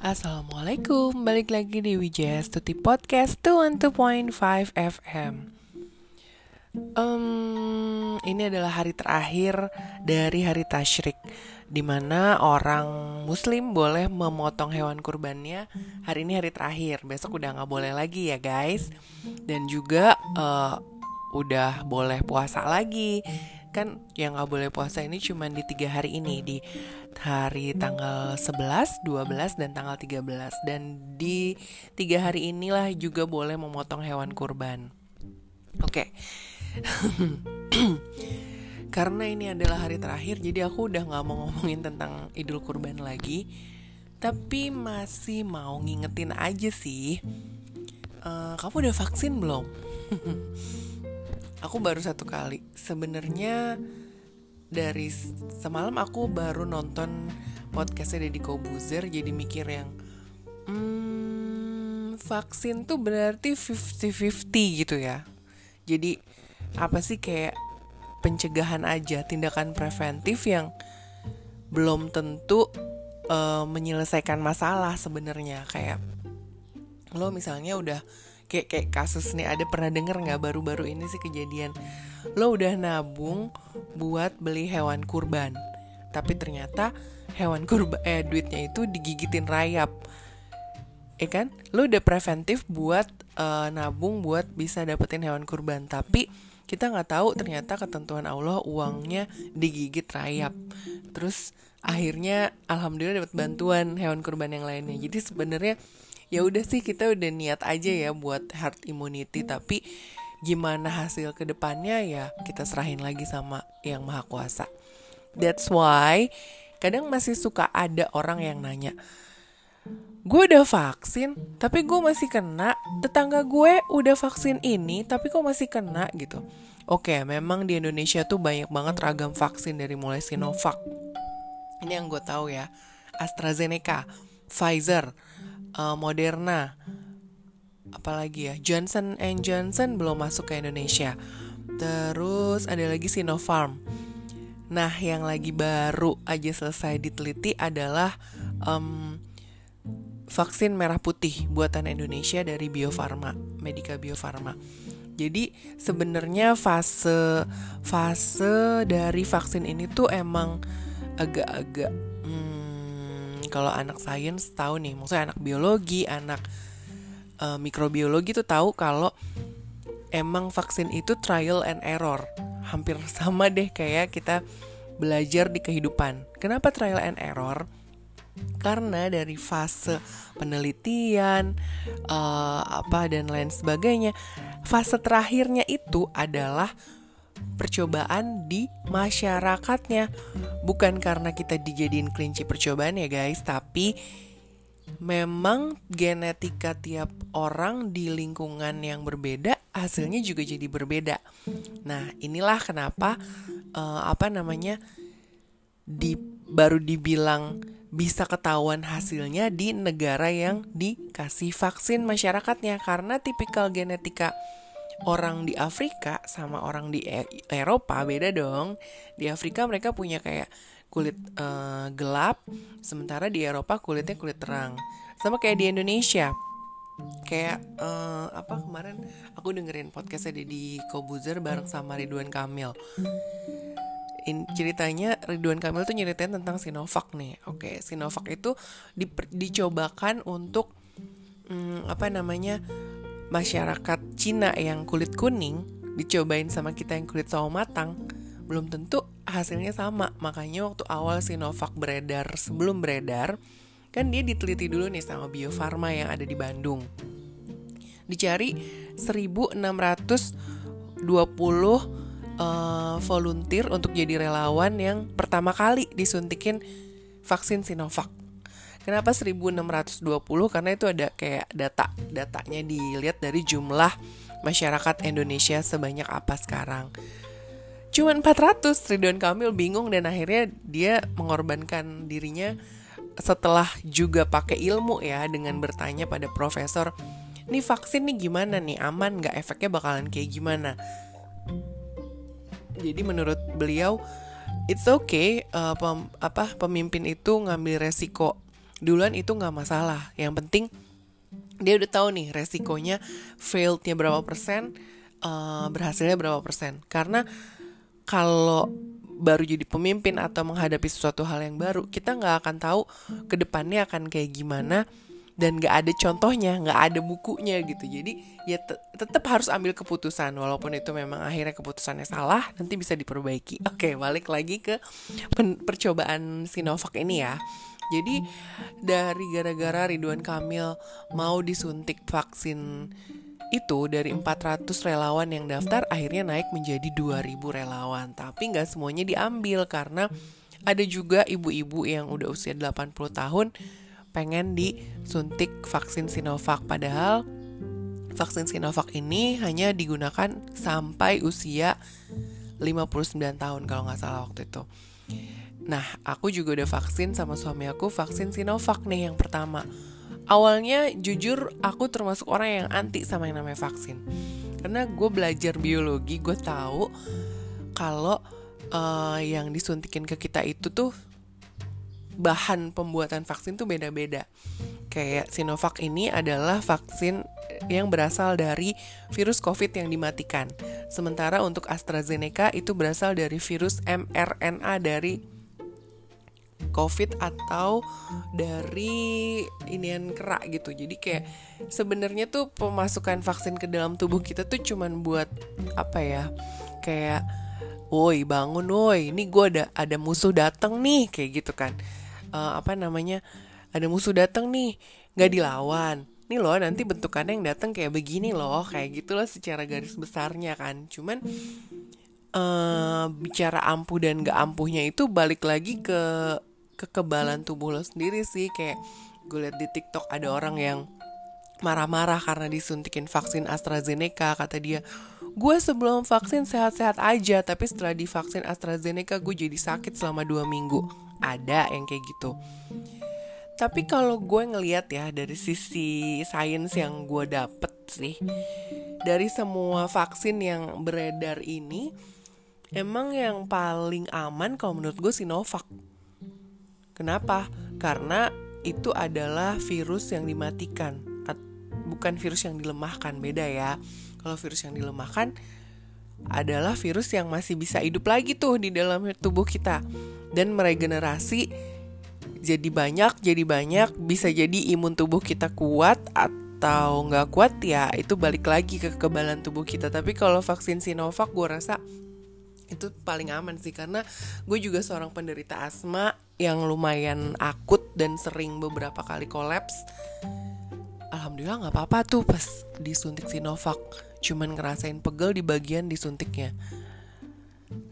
Assalamualaikum, balik lagi di Wijaya Stuti Podcast 212.5 FM um, Ini adalah hari terakhir dari hari Tashrik Di mana orang muslim boleh memotong hewan kurbannya Hari ini hari terakhir, besok udah gak boleh lagi ya guys. Dan juga uh, udah boleh puasa lagi kan yang nggak boleh puasa ini cuma di tiga hari ini di hari tanggal 11, 12 dan tanggal 13 dan di tiga hari inilah juga boleh memotong hewan kurban. Oke. Okay. Karena ini adalah hari terakhir, jadi aku udah nggak mau ngomongin tentang Idul Kurban lagi, tapi masih mau ngingetin aja sih. Uh, kamu udah vaksin belum? aku baru satu kali. Sebenarnya dari semalam aku baru nonton podcastnya Deddy Kobuzer jadi mikir yang hmm, vaksin tuh berarti 50-50 gitu ya? Jadi apa sih kayak pencegahan aja tindakan preventif yang belum tentu uh, menyelesaikan masalah sebenarnya. Kayak lo misalnya udah kayak kayak kasus nih ada pernah denger nggak baru-baru ini sih kejadian? Lo udah nabung buat beli hewan kurban tapi ternyata hewan kurban eh duitnya itu digigitin rayap. Ya kan? Lo udah preventif buat uh, nabung buat bisa dapetin hewan kurban tapi kita nggak tahu ternyata ketentuan Allah uangnya digigit rayap. Terus akhirnya alhamdulillah dapat bantuan hewan kurban yang lainnya. Jadi sebenarnya ya udah sih kita udah niat aja ya buat herd immunity. Tapi gimana hasil ke depannya ya kita serahin lagi sama yang maha kuasa. That's why kadang masih suka ada orang yang nanya gue udah vaksin tapi gue masih kena. Tetangga gue udah vaksin ini tapi kok masih kena? Gitu. Oke memang di Indonesia tuh banyak banget ragam vaksin dari mulai Sinovac. Ini yang gue tahu ya. AstraZeneca Pfizer uh, Moderna, apalagi ya Johnson and Johnson belum masuk ke Indonesia. Terus ada lagi Sinopharm. Nah, yang lagi baru aja selesai diteliti adalah um, vaksin merah putih buatan Indonesia dari Bio Farma, Medica Bio Farma. Jadi sebenarnya fase fase dari vaksin ini tuh emang agak-agak kalau anak sains tahu nih, maksudnya anak biologi, anak uh, mikrobiologi tuh tahu kalau emang vaksin itu trial and error. Hampir sama deh kayak kita belajar di kehidupan. Kenapa trial and error? Karena dari fase penelitian, uh, apa dan lain sebagainya, fase terakhirnya itu adalah percobaan di masyarakatnya. Bukan karena kita dijadiin kelinci percobaan ya guys, tapi memang genetika tiap orang di lingkungan yang berbeda hasilnya juga jadi berbeda. Nah, inilah kenapa uh, apa namanya di baru dibilang bisa ketahuan hasilnya di negara yang dikasih vaksin masyarakatnya karena tipikal genetika orang di Afrika sama orang di e Eropa beda dong. Di Afrika mereka punya kayak kulit uh, gelap, sementara di Eropa kulitnya kulit terang. Sama kayak di Indonesia. Kayak uh, apa kemarin aku dengerin podcastnya di Kobuzer bareng sama Ridwan Kamil. In, ceritanya Ridwan Kamil tuh nyeritain tentang Sinovac nih. Oke, okay, Sinovac itu di, dicobakan untuk hmm, apa namanya? Masyarakat Cina yang kulit kuning dicobain sama kita yang kulit sawo matang, belum tentu hasilnya sama. Makanya waktu awal Sinovac beredar, sebelum beredar, kan dia diteliti dulu nih sama Bio Farma yang ada di Bandung. Dicari 1620 uh, eh, volunteer untuk jadi relawan yang pertama kali disuntikin vaksin Sinovac. Kenapa 1620? Karena itu ada kayak data datanya dilihat dari jumlah masyarakat Indonesia sebanyak apa sekarang. Cuman 400 Ridwan Kamil bingung dan akhirnya dia mengorbankan dirinya setelah juga pakai ilmu ya dengan bertanya pada profesor, nih vaksin nih gimana nih aman nggak efeknya bakalan kayak gimana? Jadi menurut beliau it's okay uh, pem, apa pemimpin itu ngambil resiko duluan itu nggak masalah. Yang penting dia udah tahu nih resikonya failednya berapa persen uh, berhasilnya berapa persen. Karena kalau baru jadi pemimpin atau menghadapi sesuatu hal yang baru kita nggak akan tahu ke depannya akan kayak gimana dan nggak ada contohnya nggak ada bukunya gitu. Jadi ya te tetap harus ambil keputusan. Walaupun itu memang akhirnya keputusannya salah nanti bisa diperbaiki. Oke balik lagi ke percobaan Sinovac ini ya jadi dari gara-gara Ridwan Kamil mau disuntik vaksin itu dari 400 relawan yang daftar akhirnya naik menjadi 2000 relawan. Tapi nggak semuanya diambil karena ada juga ibu-ibu yang udah usia 80 tahun pengen disuntik vaksin Sinovac padahal vaksin Sinovac ini hanya digunakan sampai usia 59 tahun kalau nggak salah waktu itu. Nah, aku juga udah vaksin sama suami aku vaksin Sinovac nih yang pertama. Awalnya jujur aku termasuk orang yang anti sama yang namanya vaksin. Karena gue belajar biologi gue tahu kalau uh, yang disuntikin ke kita itu tuh bahan pembuatan vaksin tuh beda-beda. Kayak Sinovac ini adalah vaksin yang berasal dari virus COVID yang dimatikan. Sementara untuk AstraZeneca itu berasal dari virus mRNA dari COVID atau dari inian kerak gitu. Jadi kayak sebenarnya tuh pemasukan vaksin ke dalam tubuh kita tuh cuman buat apa ya? Kayak woi bangun woi, ini gue ada ada musuh datang nih kayak gitu kan. Uh, apa namanya? Ada musuh datang nih, nggak dilawan. Nih loh nanti bentukannya yang datang kayak begini loh, kayak gitulah secara garis besarnya kan. Cuman uh, bicara ampuh dan gak ampuhnya itu balik lagi ke kekebalan tubuh lo sendiri sih. Kayak gue liat di TikTok ada orang yang marah-marah karena disuntikin vaksin AstraZeneca kata dia. Gue sebelum vaksin sehat-sehat aja tapi setelah divaksin AstraZeneca gue jadi sakit selama dua minggu. Ada yang kayak gitu. Tapi kalau gue ngeliat ya dari sisi sains yang gue dapet sih dari semua vaksin yang beredar ini emang yang paling aman kalau menurut gue Sinovac Kenapa? Karena itu adalah virus yang dimatikan, bukan virus yang dilemahkan. Beda ya. Kalau virus yang dilemahkan adalah virus yang masih bisa hidup lagi tuh di dalam tubuh kita dan meregenerasi jadi banyak, jadi banyak, bisa jadi imun tubuh kita kuat atau nggak kuat ya itu balik lagi ke kekebalan tubuh kita. Tapi kalau vaksin Sinovac gue rasa itu paling aman sih karena gue juga seorang penderita asma yang lumayan akut dan sering beberapa kali kolaps. Alhamdulillah nggak apa-apa tuh pas disuntik Sinovac cuman ngerasain pegel di bagian disuntiknya.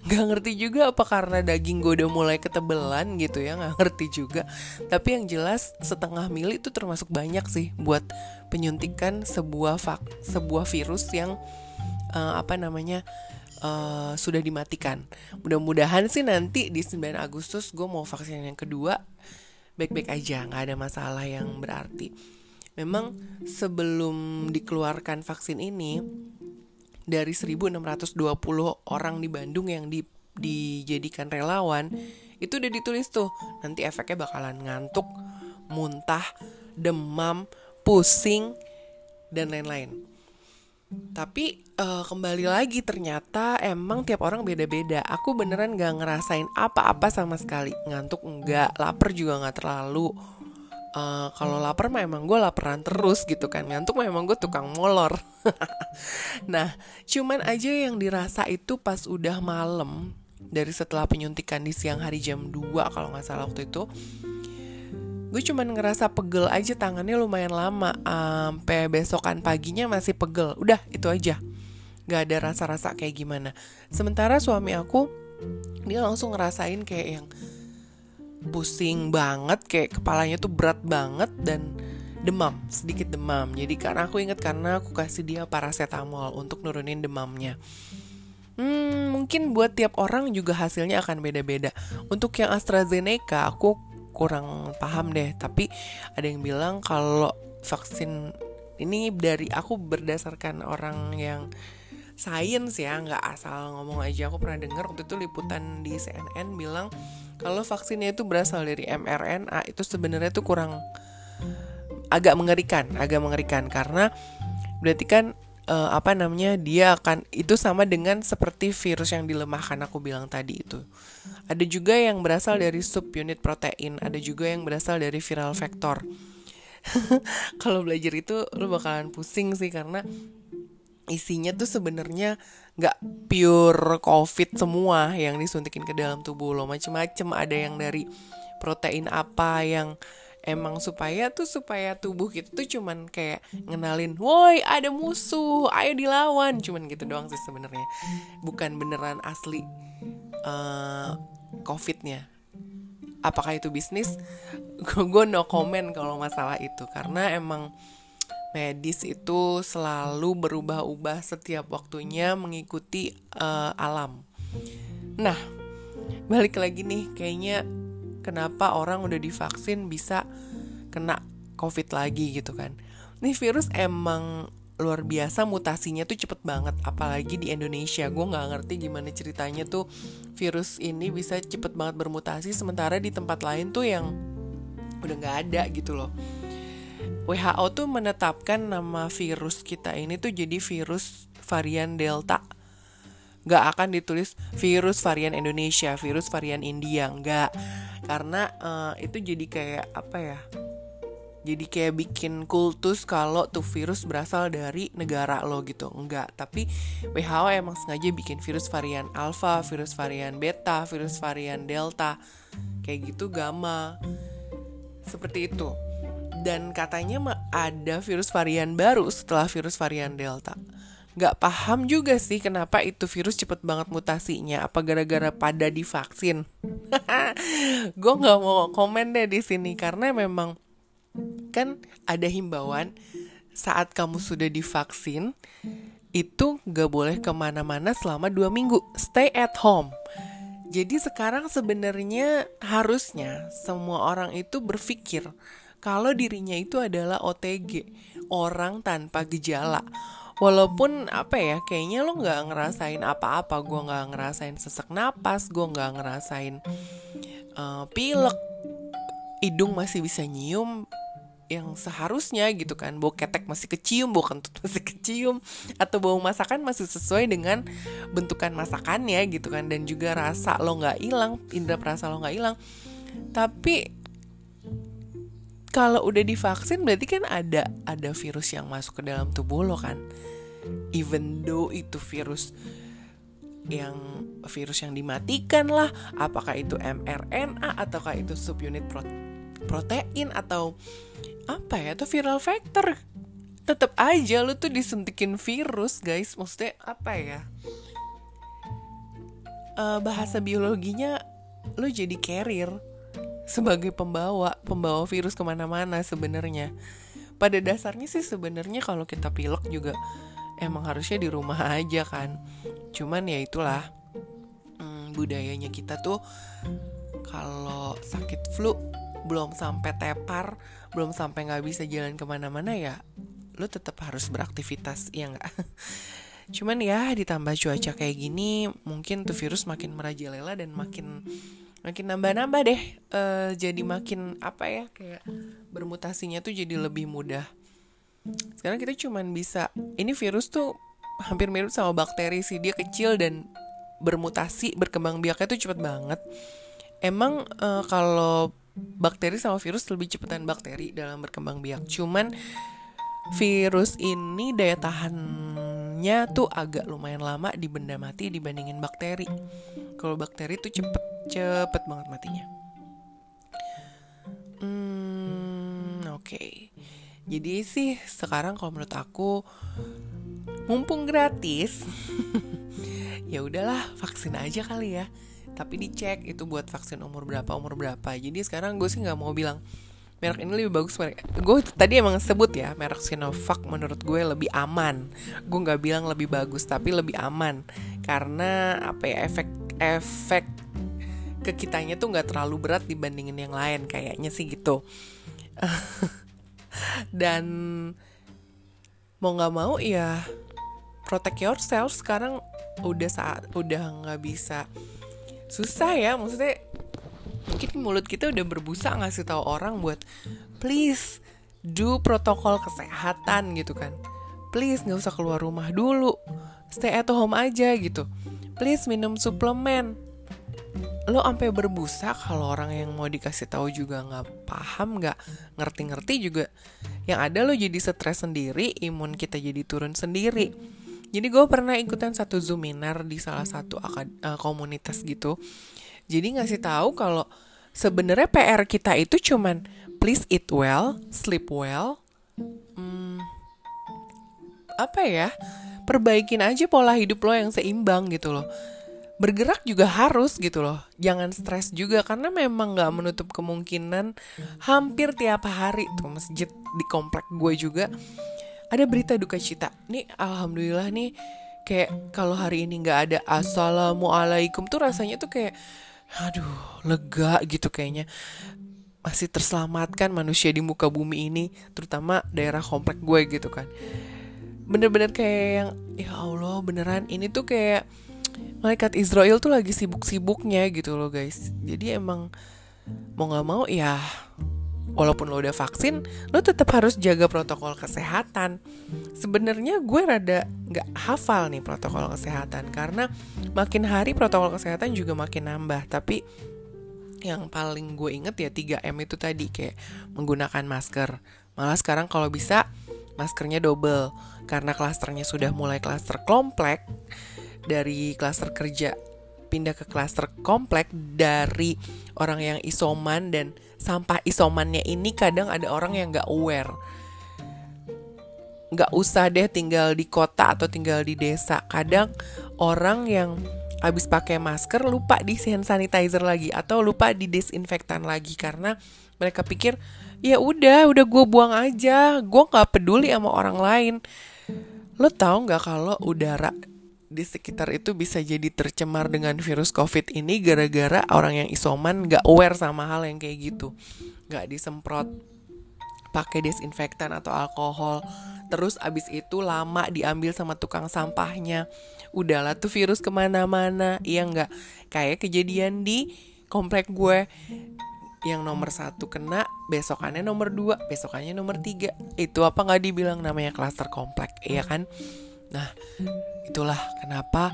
Nggak ngerti juga apa karena daging gue udah mulai ketebelan gitu ya nggak ngerti juga. Tapi yang jelas setengah mili itu termasuk banyak sih buat penyuntikan sebuah vak sebuah virus yang uh, apa namanya uh, sudah dimatikan. Mudah-mudahan sih nanti di 9 Agustus gue mau vaksin yang kedua baik-baik aja, nggak ada masalah yang berarti. Memang sebelum dikeluarkan vaksin ini dari 1620 orang di Bandung yang di, dijadikan relawan itu udah ditulis tuh nanti efeknya bakalan ngantuk, muntah, demam, pusing dan lain-lain tapi uh, kembali lagi ternyata emang tiap orang beda-beda. Aku beneran gak ngerasain apa-apa sama sekali. Ngantuk enggak lapar juga nggak terlalu. Uh, kalau lapar mah emang gue laparan terus gitu kan. Ngantuk mah emang gue tukang molor. Nah cuman aja yang dirasa itu pas udah malam dari setelah penyuntikan di siang hari jam 2 kalau nggak salah waktu itu gue cuman ngerasa pegel aja tangannya lumayan lama sampai besokan paginya masih pegel. Udah itu aja. Nggak ada rasa-rasa kayak gimana. Sementara suami aku dia langsung ngerasain kayak yang pusing banget kayak kepalanya tuh berat banget dan demam sedikit demam. Jadi karena aku inget karena aku kasih dia paracetamol untuk nurunin demamnya. Hmm, mungkin buat tiap orang juga hasilnya akan beda-beda. Untuk yang AstraZeneca, aku kurang paham deh. Tapi ada yang bilang kalau vaksin ini dari aku berdasarkan orang yang sains ya nggak asal ngomong aja. Aku pernah dengar waktu itu liputan di CNN bilang kalau vaksinnya itu berasal dari mRNA itu sebenarnya tuh kurang agak mengerikan, agak mengerikan. Karena berarti kan uh, apa namanya dia akan itu sama dengan seperti virus yang dilemahkan aku bilang tadi itu. Ada juga yang berasal dari subunit protein, ada juga yang berasal dari viral vector. Kalau belajar itu lu bakalan pusing sih karena isinya tuh sebenarnya nggak pure covid semua yang disuntikin ke dalam tubuh lo macem-macem ada yang dari protein apa yang emang supaya tuh supaya tubuh kita tuh cuman kayak ngenalin, woi ada musuh, ayo dilawan, cuman gitu doang sih sebenarnya, bukan beneran asli uh, covidnya. Apakah itu bisnis? Gue no comment kalau masalah itu karena emang medis itu selalu berubah-ubah setiap waktunya mengikuti uh, alam. Nah, balik lagi nih, kayaknya kenapa orang udah divaksin bisa kena COVID lagi gitu kan. Nih virus emang luar biasa mutasinya tuh cepet banget apalagi di Indonesia gue nggak ngerti gimana ceritanya tuh virus ini bisa cepet banget bermutasi sementara di tempat lain tuh yang udah nggak ada gitu loh WHO tuh menetapkan nama virus kita ini tuh jadi virus varian Delta. Gak akan ditulis virus varian Indonesia, virus varian India, nggak. Karena uh, itu jadi kayak apa ya? Jadi kayak bikin kultus kalau tuh virus berasal dari negara lo gitu. Enggak, tapi WHO emang sengaja bikin virus varian alpha, virus varian beta, virus varian delta. Kayak gitu gamma. Seperti itu dan katanya ada virus varian baru setelah virus varian Delta. Gak paham juga sih kenapa itu virus cepet banget mutasinya. Apa gara-gara pada divaksin? Gue gak mau komen deh di sini karena memang kan ada himbauan saat kamu sudah divaksin itu gak boleh ke mana-mana selama dua minggu. Stay at home. Jadi sekarang sebenarnya harusnya semua orang itu berpikir kalau dirinya itu adalah OTG, orang tanpa gejala. Walaupun apa ya, kayaknya lo nggak ngerasain apa-apa, gue nggak ngerasain sesak napas, gue nggak ngerasain uh, pilek, hidung masih bisa nyium, yang seharusnya gitu kan. Bau ketek masih kecium bau kentut masih kecium. Atau bau masakan masih sesuai dengan bentukan masakannya gitu kan. Dan juga rasa lo nggak hilang indera perasa lo nggak hilang. Tapi kalau udah divaksin berarti kan ada ada virus yang masuk ke dalam tubuh lo kan? Even though itu virus yang virus yang dimatikan lah apakah itu mRNA ataukah itu subunit pro protein atau apa ya atau viral vector tetap aja lo tuh disuntikin virus guys. Maksudnya apa ya? Uh, bahasa biologinya lo jadi carrier sebagai pembawa pembawa virus ke mana-mana sebenarnya. Pada dasarnya sih sebenarnya kalau kita pilek juga emang harusnya di rumah aja kan. Cuman ya itulah hmm, budayanya kita tuh kalau sakit flu belum sampai tepar belum sampai nggak bisa jalan ke mana-mana ya lo tetap harus beraktivitas ya nggak? Cuman ya ditambah cuaca kayak gini mungkin tuh virus makin merajalela dan makin makin nambah-nambah deh uh, jadi makin apa ya kayak bermutasinya tuh jadi lebih mudah. Sekarang kita cuman bisa ini virus tuh hampir mirip sama bakteri sih dia kecil dan bermutasi berkembang biaknya tuh cepet banget. Emang uh, kalau bakteri sama virus lebih cepetan bakteri dalam berkembang biak. Cuman virus ini daya tahannya tuh agak lumayan lama di benda mati dibandingin bakteri. Kalau bakteri tuh cepet cepet banget matinya. Hmm, oke. Okay. Jadi sih sekarang kalau menurut aku mumpung gratis, ya udahlah vaksin aja kali ya. Tapi dicek itu buat vaksin umur berapa umur berapa. Jadi sekarang gue sih nggak mau bilang merek ini lebih bagus merek gue tadi emang sebut ya merek Sinovac menurut gue lebih aman gue nggak bilang lebih bagus tapi lebih aman karena apa ya efek efek ke kitanya tuh nggak terlalu berat dibandingin yang lain kayaknya sih gitu. Dan mau nggak mau ya protect yourself sekarang udah saat udah nggak bisa. Susah ya maksudnya mungkin mulut kita udah berbusa ngasih tahu orang buat please do protokol kesehatan gitu kan. Please nggak usah keluar rumah dulu. Stay at home aja gitu. Please minum suplemen lo sampai berbusa kalau orang yang mau dikasih tahu juga nggak paham nggak ngerti-ngerti juga yang ada lo jadi stres sendiri imun kita jadi turun sendiri. Jadi gue pernah ikutan satu zoominar di salah satu uh, komunitas gitu. Jadi ngasih tahu kalau sebenarnya PR kita itu cuman please eat well sleep well hmm, apa ya perbaikin aja pola hidup lo yang seimbang gitu loh bergerak juga harus gitu loh. Jangan stres juga karena memang nggak menutup kemungkinan hampir tiap hari tuh masjid di komplek gue juga ada berita duka cita. Nih alhamdulillah nih kayak kalau hari ini nggak ada assalamualaikum tuh rasanya tuh kayak aduh lega gitu kayaknya. Masih terselamatkan manusia di muka bumi ini terutama daerah komplek gue gitu kan. Bener-bener kayak yang ya Allah beneran. Ini tuh kayak malaikat Israel tuh lagi sibuk-sibuknya gitu loh guys. Jadi emang mau nggak mau ya walaupun lo udah vaksin lo tetap harus jaga protokol kesehatan. Sebenarnya gue rada nggak hafal nih protokol kesehatan karena makin hari protokol kesehatan juga makin nambah. Tapi yang paling gue inget ya 3M itu tadi kayak menggunakan masker. Malah sekarang kalau bisa maskernya double. Karena klasternya sudah mulai klaster komplek dari klaster kerja pindah ke klaster komplek dari orang yang isoman dan sampah isomannya ini kadang ada orang yang nggak aware. Nggak usah deh tinggal di kota atau tinggal di desa. Kadang orang yang habis pakai masker lupa di hand sanitizer lagi atau lupa di disinfektan lagi karena mereka pikir ya udah udah gue buang aja. Gue nggak peduli sama orang lain. Lo tau nggak kalau udara di sekitar itu bisa jadi tercemar dengan virus covid ini gara-gara orang yang isoman nggak aware sama hal yang kayak gitu. Nggak disemprot pakai desinfektan atau alkohol. Terus abis itu lama diambil sama tukang sampahnya. Udahlah tuh virus ke mana-mana iya nggak? Kayak kejadian di komplek gue. Yang nomor satu kena besokannya nomor dua besokannya nomor tiga. Itu apa nggak dibilang namanya klaster komplek iya kan Nah, itulah kenapa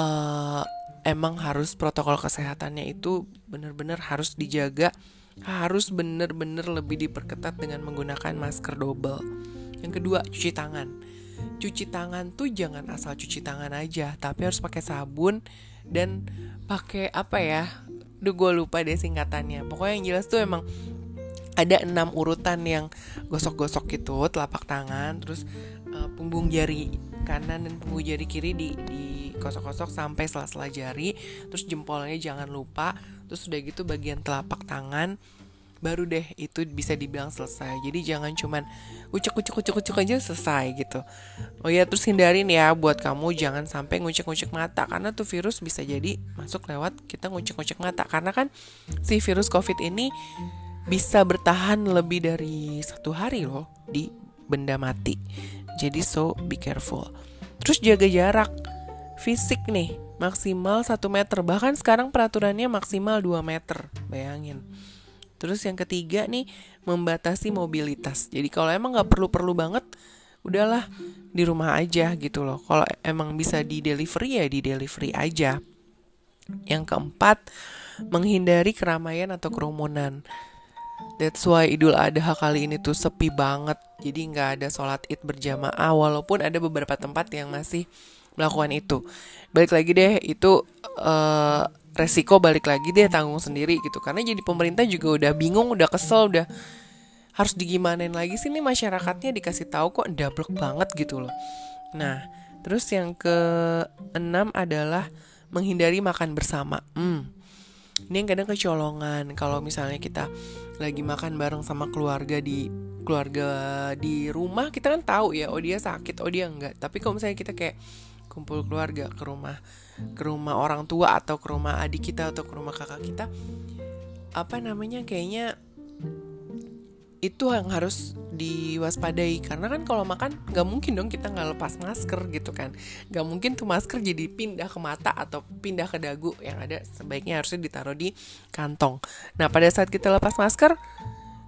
uh, emang harus protokol kesehatannya itu benar-benar harus dijaga, harus benar-benar lebih diperketat dengan menggunakan masker double. Yang kedua, cuci tangan. Cuci tangan tuh jangan asal cuci tangan aja, tapi harus pakai sabun dan pakai apa ya? Duh gue lupa deh singkatannya. Pokoknya yang jelas tuh emang ada enam urutan yang gosok-gosok gitu telapak tangan, terus uh, punggung jari kanan dan punggung jari kiri di kosok-kosok sampai sela-sela jari. Terus jempolnya jangan lupa. Terus udah gitu bagian telapak tangan. Baru deh itu bisa dibilang selesai. Jadi jangan cuman ucek ucek ucek ucek aja selesai gitu. Oh ya terus hindarin ya buat kamu jangan sampai ngucek ngucek mata. Karena tuh virus bisa jadi masuk lewat kita ngucek ngucek mata. Karena kan si virus covid ini bisa bertahan lebih dari satu hari loh di benda mati jadi so be careful. Terus jaga jarak. Fisik nih maksimal 1 meter. Bahkan sekarang peraturannya maksimal 2 meter. Bayangin. Terus yang ketiga nih membatasi mobilitas. Jadi kalau emang nggak perlu-perlu banget udahlah di rumah aja gitu loh. Kalau emang bisa di delivery ya di delivery aja. Yang keempat menghindari keramaian atau kerumunan That's why Idul Adha kali ini tuh sepi banget. Jadi nggak ada sholat id berjamaah walaupun ada beberapa tempat yang masih melakukan itu. Balik lagi deh itu uh, resiko balik lagi deh tanggung sendiri gitu. Karena jadi pemerintah juga udah bingung, udah kesel, udah harus digimanain lagi sih nih masyarakatnya dikasih tahu kok double banget gitu loh. Nah, terus yang keenam adalah menghindari makan bersama. Hmm, ini yang kadang kecolongan. Kalau misalnya kita lagi makan bareng sama keluarga di keluarga di rumah kita kan tahu ya oh dia sakit oh dia enggak. Tapi kalau misalnya kita kayak kumpul keluarga ke rumah ke rumah orang tua atau ke rumah adik kita atau ke rumah kakak kita apa namanya kayaknya itu yang harus diwaspadai. Karena kan kalau makan nggak mungkin dong kita nggak lepas masker gitu kan. Nggak mungkin tuh masker jadi pindah ke mata atau pindah ke dagu yang ada sebaiknya harusnya ditaruh di kantong. Nah pada saat kita lepas masker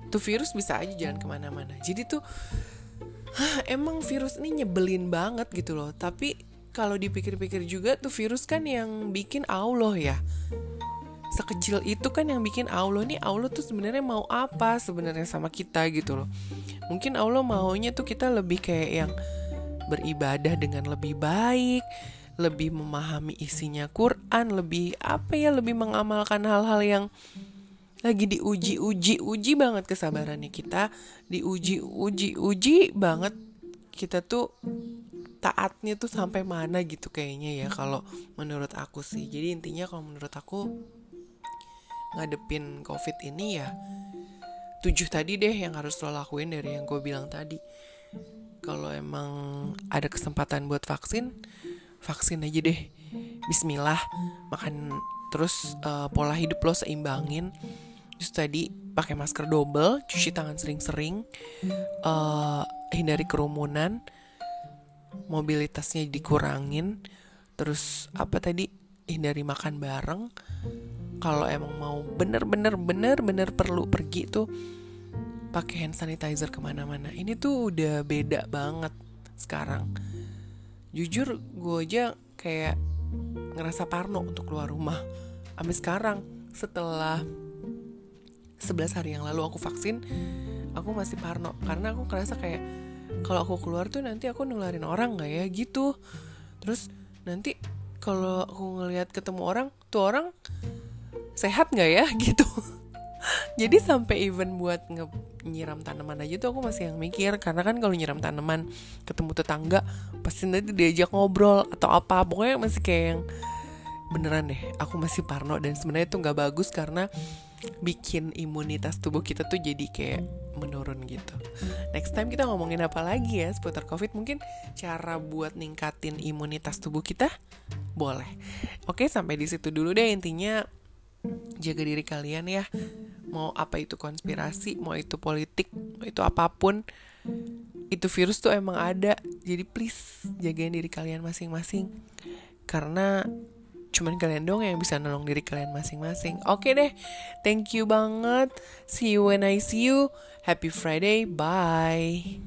tuh virus bisa aja jalan ke mana-mana. Jadi tuh hah, emang virus ini nyebelin banget gitu loh. Tapi kalau dipikir-pikir juga tuh virus kan yang bikin Allah ya sekecil itu kan yang bikin Allah nih Allah tuh sebenarnya mau apa sebenarnya sama kita gitu loh. Mungkin Allah maunya tuh kita lebih kayak yang beribadah dengan lebih baik lebih memahami isinya Quran lebih apa ya lebih mengamalkan hal-hal yang lagi diuji uji uji banget kesabarannya kita diuji uji uji banget kita tuh taatnya tuh sampai mana gitu kayaknya ya kalau menurut aku sih. Jadi intinya kalau menurut aku ngadepin covid ini ya tujuh tadi deh yang harus lo lakuin dari yang gue bilang tadi. Kalau emang ada kesempatan buat vaksin vaksin aja deh. Bismillah makan terus uh, pola hidup lo seimbangin. Terus tadi pakai masker double cuci tangan sering-sering uh, hindari kerumunan mobilitasnya dikurangin. Terus apa tadi? Hindari makan bareng kalau emang mau bener-bener bener-bener perlu pergi tuh pakai hand sanitizer ke mana-mana. Ini tuh udah beda banget sekarang. Jujur gue aja kayak ngerasa parno untuk keluar rumah. Sampai sekarang setelah 11 hari yang lalu aku vaksin aku masih parno. Karena aku ngerasa kayak kalau aku keluar tuh nanti aku nularin orang nggak ya? Gitu. Terus nanti kalau aku ngelihat ketemu orang tuh orang sehat nggak ya? Gitu. Jadi sampai even buat nge nyiram tanaman aja tuh aku masih yang mikir. Karena kan kalau nyiram tanaman ketemu tetangga pasti nanti diajak ngobrol atau apa. Pokoknya masih kayak yang beneran deh aku masih parno. Dan sebenarnya itu nggak bagus karena bikin imunitas tubuh kita tuh jadi kayak menurun gitu. Next time kita ngomongin apa lagi ya seputar COVID? Mungkin cara buat ningkatin imunitas tubuh kita boleh. Oke sampai di situ dulu deh intinya jaga diri kalian ya. Mau apa itu konspirasi mau itu politik mau itu apa pun itu virus tuh emang ada. Jadi please jagain diri kalian masing-masing. Karena cuman kalian dong yang bisa nolong diri kalian masing-masing. Oke deh thank you banget. See you when I see you. Happy Friday bye